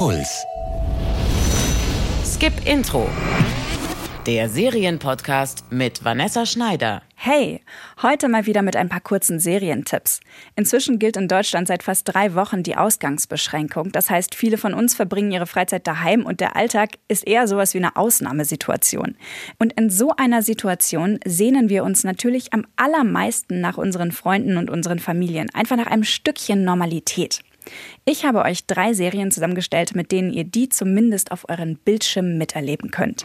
Puls. Skip Intro. Der Serienpodcast mit Vanessa Schneider. Hey, heute mal wieder mit ein paar kurzen Serientipps. Inzwischen gilt in Deutschland seit fast drei Wochen die Ausgangsbeschränkung. Das heißt, viele von uns verbringen ihre Freizeit daheim und der Alltag ist eher sowas wie eine Ausnahmesituation. Und in so einer Situation sehnen wir uns natürlich am allermeisten nach unseren Freunden und unseren Familien. Einfach nach einem Stückchen Normalität. Ich habe euch drei Serien zusammengestellt, mit denen ihr die zumindest auf euren Bildschirmen miterleben könnt.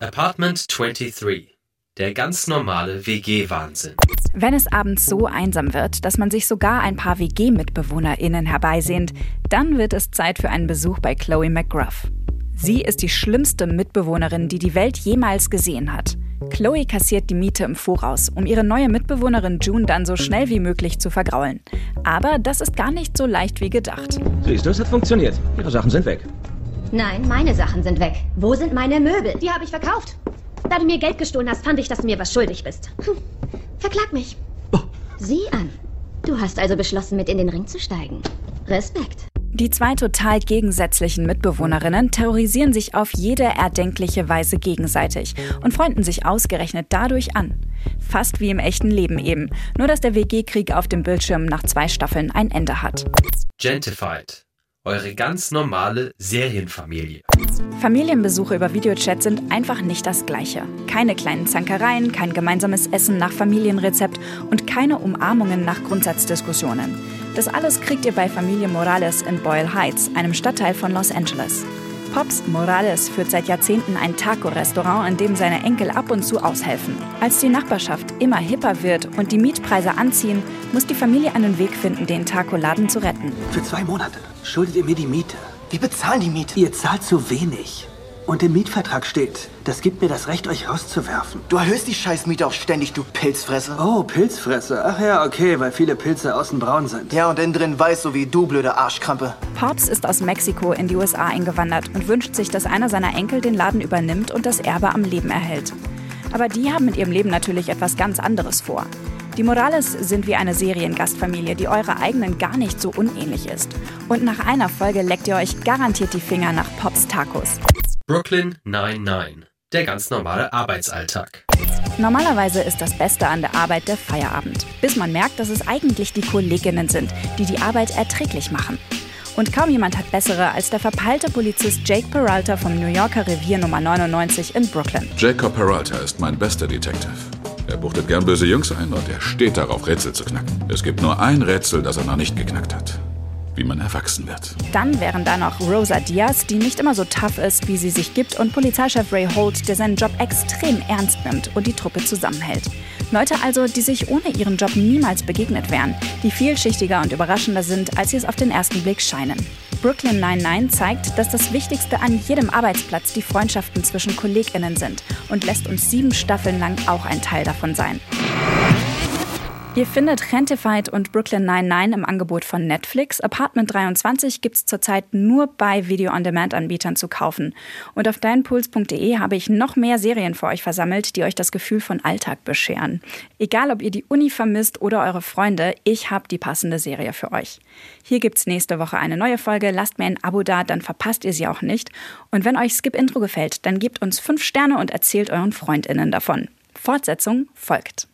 Apartment 23. Der ganz normale WG-Wahnsinn. Wenn es abends so einsam wird, dass man sich sogar ein paar WG-MitbewohnerInnen herbeisehnt, dann wird es Zeit für einen Besuch bei Chloe McGruff. Sie ist die schlimmste Mitbewohnerin, die die Welt jemals gesehen hat. Chloe kassiert die Miete im Voraus, um ihre neue Mitbewohnerin June dann so schnell wie möglich zu vergraulen. Aber das ist gar nicht so leicht wie gedacht. Siehst du, es hat funktioniert. Ihre Sachen sind weg. Nein, meine Sachen sind weg. Wo sind meine Möbel? Die habe ich verkauft. Da du mir Geld gestohlen hast, fand ich, dass du mir was schuldig bist. Hm. Verklag mich. Oh. Sieh an. Du hast also beschlossen, mit in den Ring zu steigen. Respekt. Die zwei total gegensätzlichen Mitbewohnerinnen terrorisieren sich auf jede erdenkliche Weise gegenseitig und freunden sich ausgerechnet dadurch an. Fast wie im echten Leben eben, nur dass der WG-Krieg auf dem Bildschirm nach zwei Staffeln ein Ende hat. Gentified. Eure ganz normale Serienfamilie. Familienbesuche über Videochat sind einfach nicht das Gleiche. Keine kleinen Zankereien, kein gemeinsames Essen nach Familienrezept und keine Umarmungen nach Grundsatzdiskussionen. Das alles kriegt ihr bei Familie Morales in Boyle Heights, einem Stadtteil von Los Angeles. Pops Morales führt seit Jahrzehnten ein Taco-Restaurant, in dem seine Enkel ab und zu aushelfen. Als die Nachbarschaft immer hipper wird und die Mietpreise anziehen, muss die Familie einen Weg finden, den Taco-Laden zu retten. Für zwei Monate schuldet ihr mir die Miete. Wir bezahlen die Miete. Ihr zahlt zu wenig. Und im Mietvertrag steht, das gibt mir das Recht, euch rauszuwerfen. Du erhöhst die Scheißmiete auch ständig, du Pilzfresser. Oh, Pilzfresser. Ach ja, okay, weil viele Pilze außen braun sind. Ja, und innen drin weiß, so wie du, blöde Arschkrampe. Pops ist aus Mexiko in die USA eingewandert und wünscht sich, dass einer seiner Enkel den Laden übernimmt und das Erbe am Leben erhält. Aber die haben mit ihrem Leben natürlich etwas ganz anderes vor. Die Morales sind wie eine Seriengastfamilie, die eurer eigenen gar nicht so unähnlich ist. Und nach einer Folge leckt ihr euch garantiert die Finger nach Pops Tacos. Brooklyn 99. Der ganz normale Arbeitsalltag. Normalerweise ist das Beste an der Arbeit der Feierabend, bis man merkt, dass es eigentlich die Kolleginnen sind, die die Arbeit erträglich machen. Und kaum jemand hat bessere als der verpeilte Polizist Jake Peralta vom New Yorker Revier Nummer 99 in Brooklyn. Jacob Peralta ist mein bester Detective. Er buchtet gern böse Jungs ein und er steht darauf, Rätsel zu knacken. Es gibt nur ein Rätsel, das er noch nicht geknackt hat. Wie man erwachsen wird. Dann wären da noch Rosa Diaz, die nicht immer so tough ist, wie sie sich gibt, und Polizeichef Ray Holt, der seinen Job extrem ernst nimmt und die Truppe zusammenhält. Leute also, die sich ohne ihren Job niemals begegnet wären, die vielschichtiger und überraschender sind, als sie es auf den ersten Blick scheinen. Brooklyn 99 zeigt, dass das Wichtigste an jedem Arbeitsplatz die Freundschaften zwischen KollegInnen sind und lässt uns sieben Staffeln lang auch ein Teil davon sein. Ihr findet Rentified und Brooklyn 99 im Angebot von Netflix. Apartment 23 gibt es zurzeit nur bei Video-on-Demand-Anbietern zu kaufen. Und auf deinpuls.de habe ich noch mehr Serien für euch versammelt, die euch das Gefühl von Alltag bescheren. Egal, ob ihr die Uni vermisst oder eure Freunde, ich habe die passende Serie für euch. Hier gibt es nächste Woche eine neue Folge. Lasst mir ein Abo da, dann verpasst ihr sie auch nicht. Und wenn euch Skip Intro gefällt, dann gebt uns fünf Sterne und erzählt euren FreundInnen davon. Fortsetzung folgt.